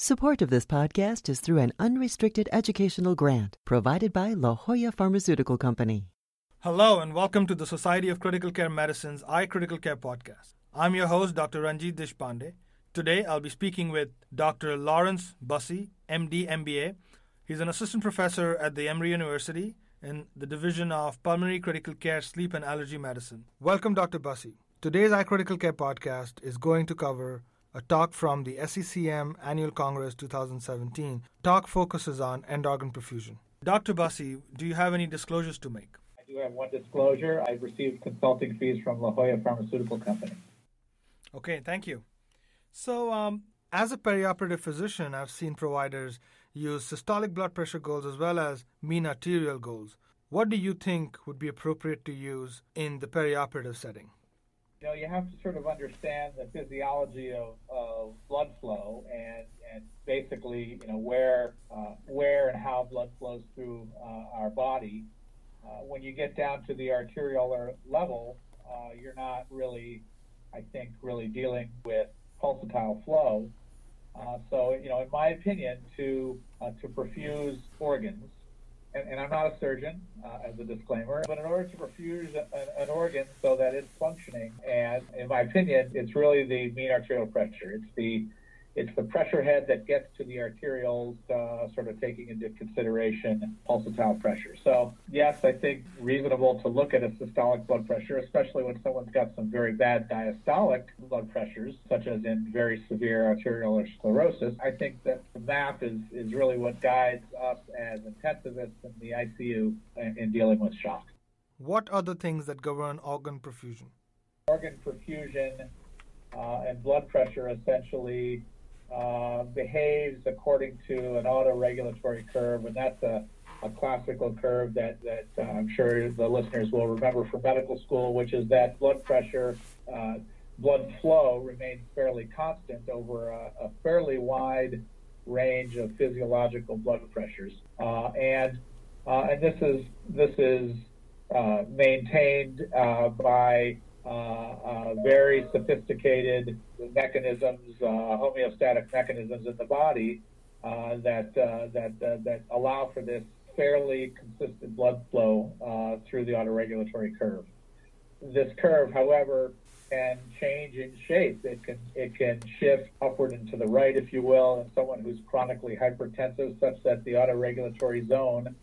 Support of this podcast is through an unrestricted educational grant provided by La Jolla Pharmaceutical Company. Hello, and welcome to the Society of Critical Care Medicine's iCritical Care podcast. I'm your host, Dr. Ranjit Deshpande. Today, I'll be speaking with Dr. Laurence Busse, MD, MBA. He's an assistant professor at the Emory University in the Division of Pulmonary Critical Care, Sleep, and Allergy Medicine. Welcome, Dr. Busse. Today's iCritical Care podcast is going to cover a talk from the SCCM Annual Congress 2017. Talk focuses on end organ perfusion. Dr. Busse, do you have any disclosures to make? I do have one disclosure. I've received consulting fees from La Jolla Pharmaceutical Company. Okay, thank you. So, um, as a perioperative physician, I've seen providers use systolic blood pressure goals as well as mean arterial goals. What do you think would be appropriate to use in the perioperative setting? You know, you have to sort of understand the physiology of, of blood flow and, and basically, you know, where, uh, where and how blood flows through uh, our body. Uh, when you get down to the arteriolar level, uh, you're not really, I think, really dealing with pulsatile flow. Uh, so, you know, in my opinion, to uh, to perfuse organs, and, and I'm not a surgeon, uh, as a disclaimer, but in order to perfuse a, an organ so that it's functioning, and in my opinion, it's really the mean arterial pressure. It's the it's the pressure head that gets to the arterioles, uh, sort of taking into consideration pulsatile pressure. So, yes, I think reasonable to look at a systolic blood pressure, especially when someone's got some very bad diastolic blood pressures, such as in very severe arterial sclerosis. I think that the map is, is really what guides us as intensivists in the ICU in, in dealing with shock. What are the things that govern organ perfusion? Organ perfusion uh, and blood pressure essentially uh, behaves according to an autoregulatory curve, and that's a, a classical curve that, that uh, I'm sure the listeners will remember from medical school, which is that blood pressure, uh, blood flow remains fairly constant over a, a, fairly wide range of physiological blood pressures, uh, and uh, and this is this is maintained by Uh, uh, very sophisticated mechanisms, uh, homeostatic mechanisms in the body uh, that that that allow for this fairly consistent blood flow through the autoregulatory curve. This curve, however, can change in shape. It can it can shift upward and to the right, if you will, in someone who's chronically hypertensive, such that the autoregulatory zone,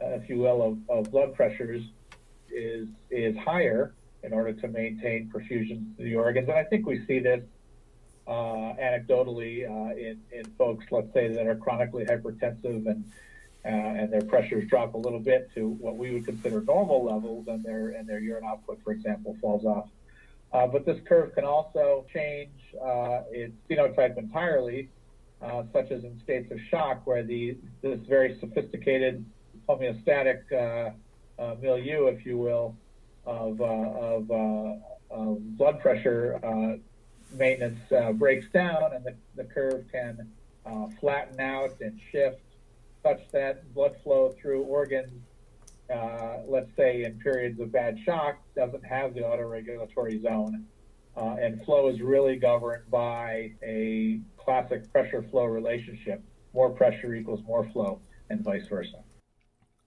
uh, if you will, of, of blood pressures is is higher, in order to maintain perfusion to the organs. And I think we see this uh, anecdotally uh, in, in folks, let's say, that are chronically hypertensive and uh, and their pressures drop a little bit to what we would consider normal levels, and their and their urine output, for example, falls off. Uh, but this curve can also change uh, its phenotype entirely, uh, such as in states of shock, where the this very sophisticated homeostatic milieu, if you will, of, uh, of, uh, of, blood pressure uh, maintenance breaks down, and the, the curve can flatten out and shift such that blood flow through organs, let's say in periods of bad shock, doesn't have the autoregulatory zone. Uh, and flow is really governed by a classic pressure flow relationship. More pressure equals more flow, and vice versa.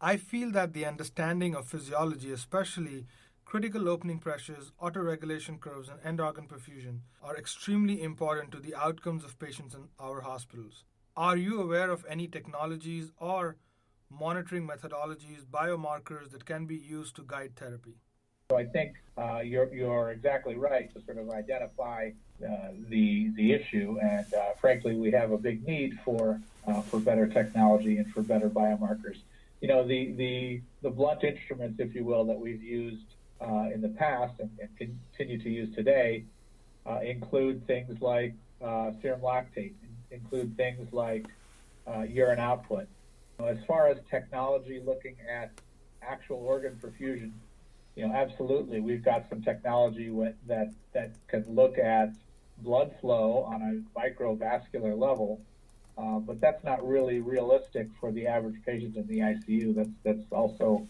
I feel that the understanding of physiology, especially critical opening pressures, autoregulation curves, and end organ perfusion are extremely important to the outcomes of patients in our hospitals. Are you aware of any technologies or monitoring methodologies, biomarkers that can be used to guide therapy? So I think uh, you're, you're exactly right to sort of identify uh, the, the issue. And uh, frankly, we have a big need for, uh, for better technology and for better biomarkers. You know, the, the, the blunt instruments, if you will, that we've used uh, in the past and, and, continue to use today uh, include things like uh, serum lactate, include things like uh, urine output. As far as technology looking at actual organ perfusion, you know, absolutely, we've got some technology that that can look at blood flow on a microvascular level, uh, but that's not really realistic for the average patient in the ICU. That's that's also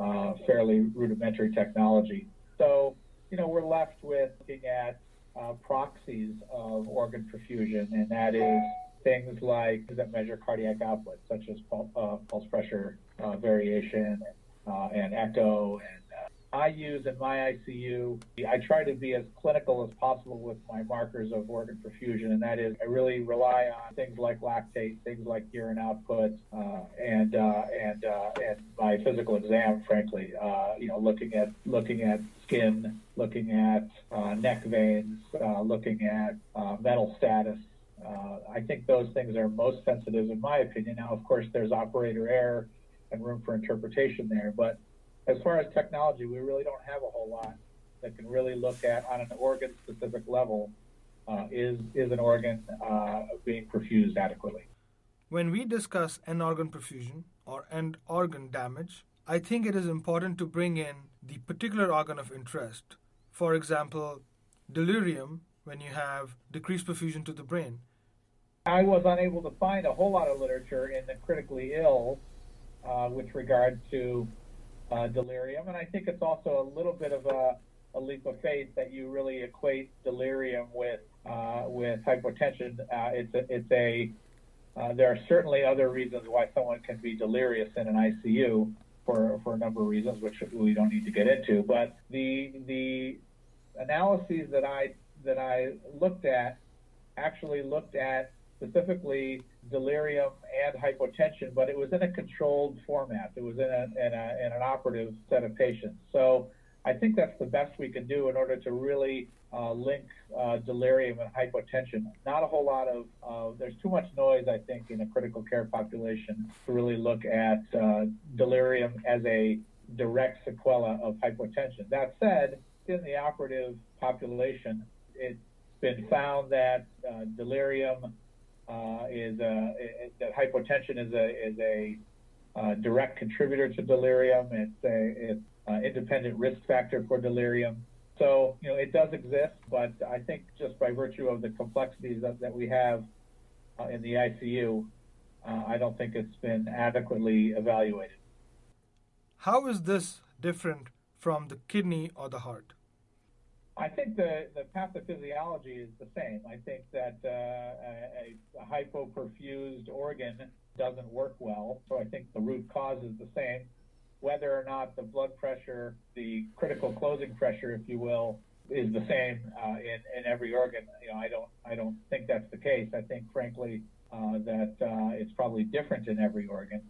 uh, fairly rudimentary technology. So, you know, we're left with looking at uh, proxies of organ perfusion, and that is things like that measure cardiac output, such as pulse, uh, pulse pressure uh, variation uh, and echo and I use in my ICU, I try to be as clinical as possible with my markers of organ perfusion, and that is I really rely on things like lactate, things like urine output, uh, and uh, and uh, and my physical exam, frankly, uh, you know, looking at looking at skin, looking at uh, neck veins, uh, looking at mental status. I think those things are most sensitive, in my opinion. Now, of course, there's operator error and room for interpretation there, but as far as technology, we really don't have a whole lot that can really look at on an organ specific level uh, is is an organ uh, being perfused adequately. When we discuss end organ perfusion or end organ damage, I think it is important to bring in the particular organ of interest. For example, delirium when you have decreased perfusion to the brain. I was unable to find a whole lot of literature in the critically ill uh, with regard to uh, delirium. And I think it's also a little bit of a, a leap of faith that you really equate delirium with uh, with hypotension. Uh, it's a, it's a uh, there are certainly other reasons why someone can be delirious in an ICU for for a number of reasons, which we don't need to get into. But the the analyses that I that I looked at actually looked at specifically delirium and hypotension, but it was in a controlled format. It was in, a, in, a, in an operative set of patients. So I think that's the best we can do in order to really uh, link uh, delirium and hypotension. Not a whole lot of, uh, there's too much noise, I think, in a critical care population to really look at uh, delirium as a direct sequela of hypotension. That said, in the operative population, it's been found that uh, delirium uh, is a, that hypotension is a is a uh, direct contributor to delirium. It's a it's an independent risk factor for delirium. So you know it does exist, but I think just by virtue of the complexities that, that we have uh, in the ICU, uh, I don't think it's been adequately evaluated. How is this different from the kidney or the heart? I think the, the pathophysiology is the same. I think that uh, a, a hypoperfused organ doesn't work well. So I think the root cause is the same. Whether or not the blood pressure, the critical closing pressure, if you will, is the same uh, in, in every organ, you know, I don't I don't think that's the case. I think, frankly, uh, that uh, it's probably different in every organ,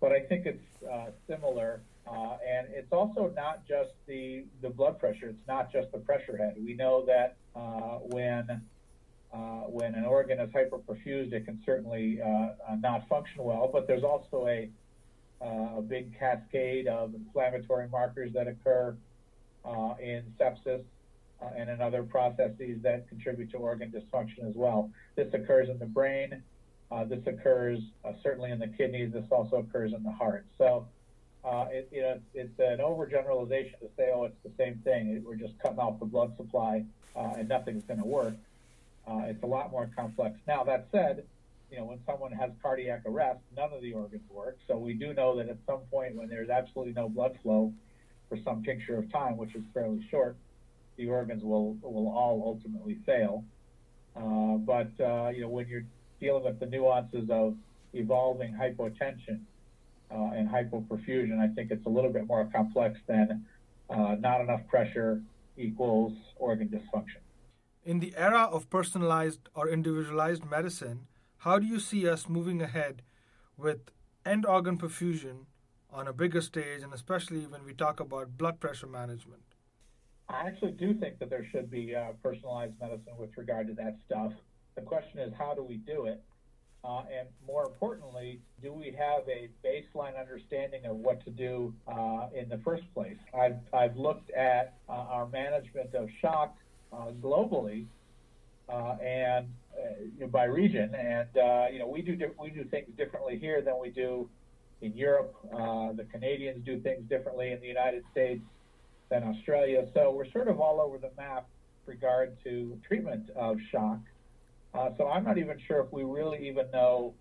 but I think it's uh, similar uh, and it's also not just the, the blood pressure, it's not just the pressure head. We know that uh, when, uh, when an organ is hyperperfused, it can certainly uh, uh, not function well, but there's also a, uh, a big cascade of inflammatory markers that occur in sepsis and in other processes that contribute to organ dysfunction as well. This occurs in the brain. this occurs certainly in the kidneys. This also occurs in the heart. So uh, it, you know, it's an overgeneralization to say, oh, it's the same thing. We're just cutting off the blood supply uh, and nothing's going to work. Uh, it's a lot more complex. Now, that said, you know, when someone has cardiac arrest, none of the organs work. So we do know that at some point when there's absolutely no blood flow for some tincture of time, which is fairly short, the organs will, will all ultimately fail. Uh, but, uh, you know, when you're dealing with the nuances of evolving hypotension, uh, and hypoperfusion, I think it's a little bit more complex than uh, not enough pressure equals organ dysfunction. In the era of personalized or individualized medicine, how do you see us moving ahead with end organ perfusion on a bigger stage, and especially when we talk about blood pressure management? I actually do think that there should be uh, personalized medicine with regard to that stuff. The question is, how do we do it? Uh, and more importantly, do we have a baseline understanding of what to do uh, in the first place? I've, I've looked at uh, our management of shock uh, globally uh, and uh, by region, and you know we do we do things differently here than we do in Europe. the Canadians do things differently in the United States than Australia. So we're sort of all over the map regard to treatment of shock. Uh, so I'm not even sure if we really even know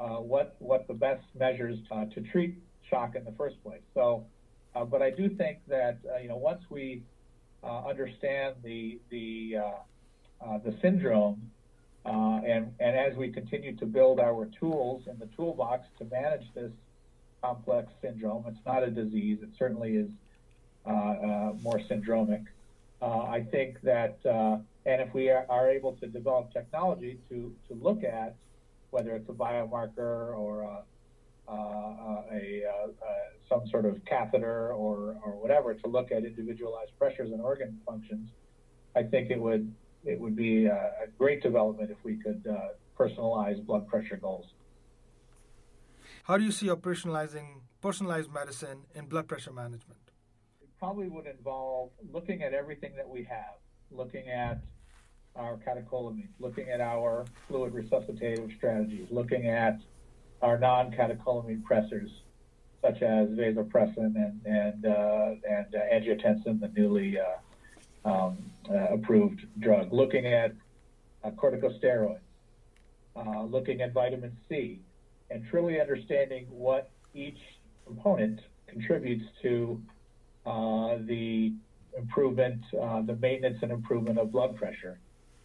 uh, what what the best measures uh, to treat shock in the first place. So, uh, but I do think that uh, you know once we uh, understand the the the syndrome, and, and as we continue to build our tools in the toolbox to manage this complex syndrome, it's not a disease, it certainly is more syndromic. I think that, and if we are, are, able to develop technology to, to look at whether it's a biomarker or a, uh, a some sort of catheter or, or whatever to look at individualized pressures and organ functions, I think it would it would be a, a great development if we could uh, personalize blood pressure goals. How do you see operationalizing personalized medicine in blood pressure management? It probably would involve looking at everything that we have, looking at our catecholamines, looking at our fluid resuscitative strategies, looking at our non-catecholamine pressors, such as vasopressin and and uh, and uh, angiotensin, the newly uh, um, uh, approved drug, looking at uh, corticosteroids, uh, looking at vitamin C, and truly understanding what each component contributes to the improvement, the maintenance and improvement of blood pressure.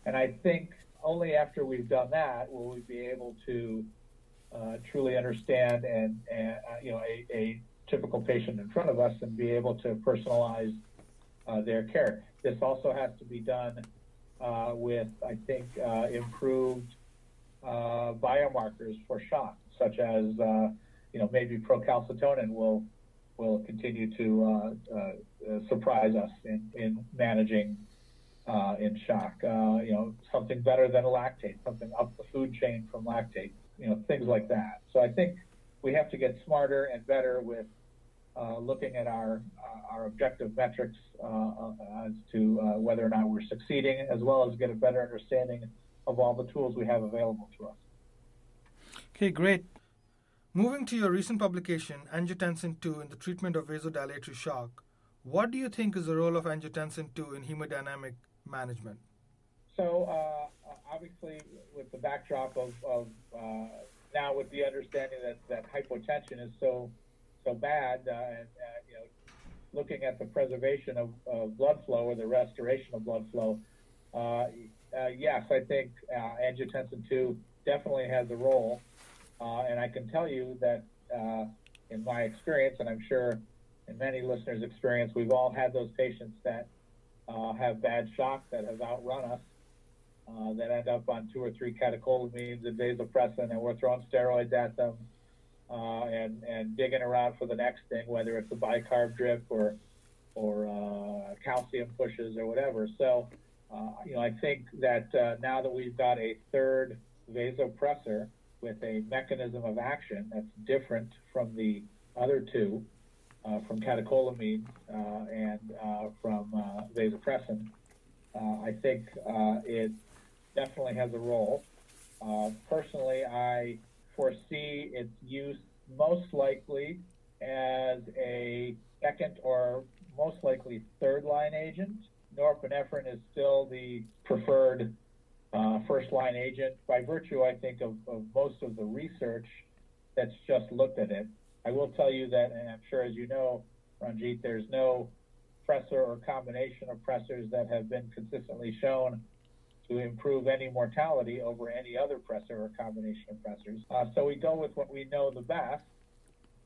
And I think only after we've done that will we be able to uh, truly understand and, and uh, you know a, a, typical patient in front of us and be able to personalize uh, their care. This also has to be done uh, with, I think, uh, improved uh, biomarkers for shock, such as, you know, maybe procalcitonin will will continue to surprise us in, in managing in shock. you know, something better than a lactate, something up the food chain from lactate, you know, things like that. So I think we have to get smarter and better with uh, looking at our uh, our objective metrics uh, uh, as to uh, whether or not we're succeeding, as well as get a better understanding of all the tools we have available to us. Okay, great. Moving to your recent publication, Angiotensin II in the treatment of vasodilatory shock, what do you think is the role of angiotensin II in hemodynamic management? So, obviously, with the backdrop of, of now with the understanding that, that hypotension is so so bad, uh, and uh, you know, looking at the preservation of, of, blood flow or the restoration of blood flow, uh, yes, I think angiotensin II definitely has a role, and I can tell you that in my experience, and I'm sure in many listeners' experience, we've all had those patients that uh, have bad shock that have outrun us, uh, that end up on two or three catecholamines and vasopressin, and we're throwing steroids at them, uh, and and digging around for the next thing, whether it's a bicarb drip or or uh, calcium pushes or whatever. So, uh, you know, I think that uh, now that we've got a third vasopressor with a mechanism of action that's different from the other two, Uh, from catecholamines uh, and uh, from uh, vasopressin, I think it definitely has a role. personally, I foresee its use most likely as a second or most likely third line agent. Norepinephrine is still the preferred uh, first line agent by virtue, I think, of, of most of the research that's just looked at it. I will tell you that, and I'm sure as you know, Ranjit, there's no pressor or combination of pressors that have been consistently shown to improve any mortality over any other pressor or combination of pressors. Uh, so we go with what we know the best,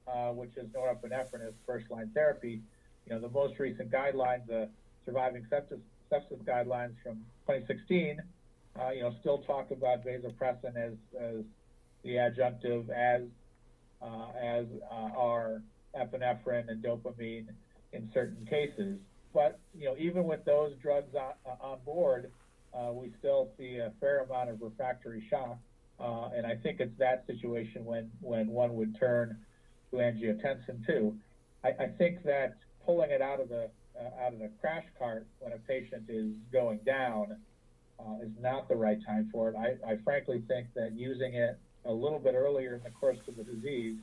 uh, which is norepinephrine as first-line therapy. You know, the most recent guidelines, the surviving sepsis, sepsis guidelines from 2016, uh, you know, still talk about vasopressin as, as the adjunctive, as uh, as uh, are epinephrine and dopamine in certain cases. But you know, even with those drugs on, on board, uh, we still see a fair amount of refractory shock. Uh, and I think it's that situation when, when one would turn to angiotensin II. I, I think that pulling it out of the uh, out of the crash cart when a patient is going down uh, is not the right time for it. I, I, frankly think that using it a little bit earlier in the course of the disease,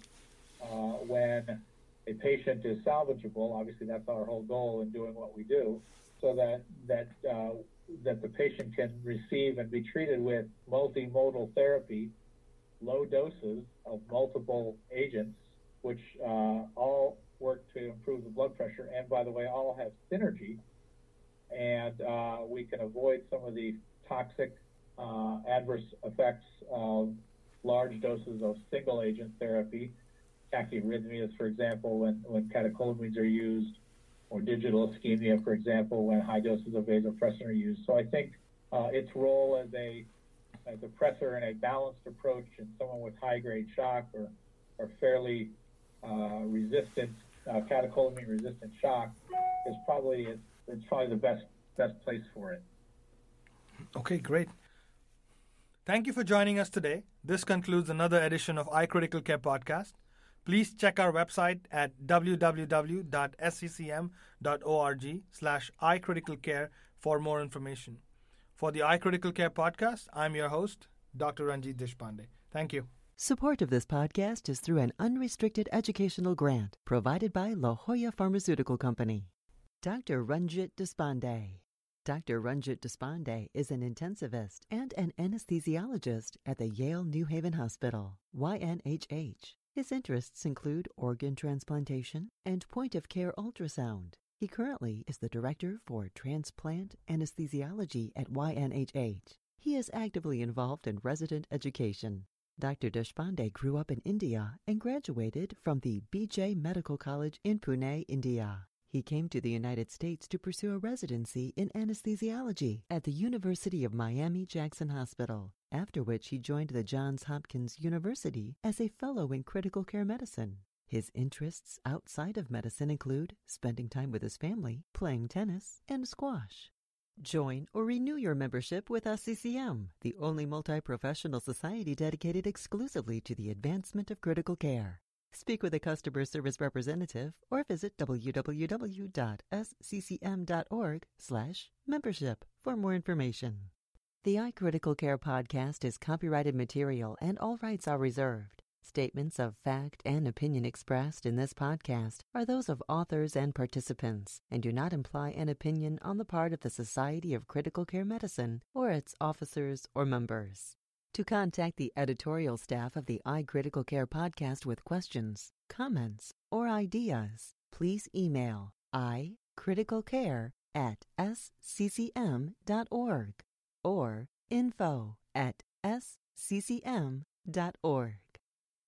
uh, when a patient is salvageable, obviously that's our whole goal in doing what we do, so that that uh, that the patient can receive and be treated with multimodal therapy, low doses of multiple agents, which uh, all work to improve the blood pressure, and by the way, all have synergy. And uh, we can avoid some of the toxic uh, adverse effects of large doses of single agent therapy, tachyarrhythmias, for example, when, when catecholamines are used, or digital ischemia, for example, when high doses of vasopressin are used. So I think uh, its role as a as a pressor in a balanced approach in someone with high grade shock or, or fairly uh, resistant, uh, catecholamine resistant shock is probably it's, it's probably the best best place for it. Okay, great. Thank you for joining us today. This concludes another edition of iCritical Care podcast. Please check our website at www.sccm.org slash iCriticalCare for more information. For the iCritical Care podcast, I'm your host, Dr. Ranjit Deshpande. Thank you. Support of this podcast is through an unrestricted educational grant provided by La Jolla Pharmaceutical Company. Dr. Ranjit Deshpande. Dr. Ranjit Deshpande is an intensivist and an anesthesiologist at the Yale New Haven Hospital, YNHH. His interests include organ transplantation and point of care ultrasound. He currently is the director for transplant anesthesiology at YNHH. He is actively involved in resident education. Dr. Deshpande grew up in India and graduated from the BJ Medical College in Pune, India. He came to the United States to pursue a residency in anesthesiology at the University of Miami Jackson Hospital, after which he joined the Johns Hopkins University as a fellow in critical care medicine. His interests outside of medicine include spending time with his family, playing tennis, and squash. Join or renew your membership with SCCM, the only multi professional society dedicated exclusively to the advancement of critical care. Speak with a customer service representative or visit www.sccm.org/membership for more information. The iCritical Care podcast is copyrighted material and all rights are reserved. Statements of fact and opinion expressed in this podcast are those of authors and participants and do not imply an opinion on the part of the Society of Critical Care Medicine or its officers or members. To contact the editorial staff of the iCritical Care podcast with questions, comments, or ideas, please email icriticalcare at sccm.org or info at sccm.org.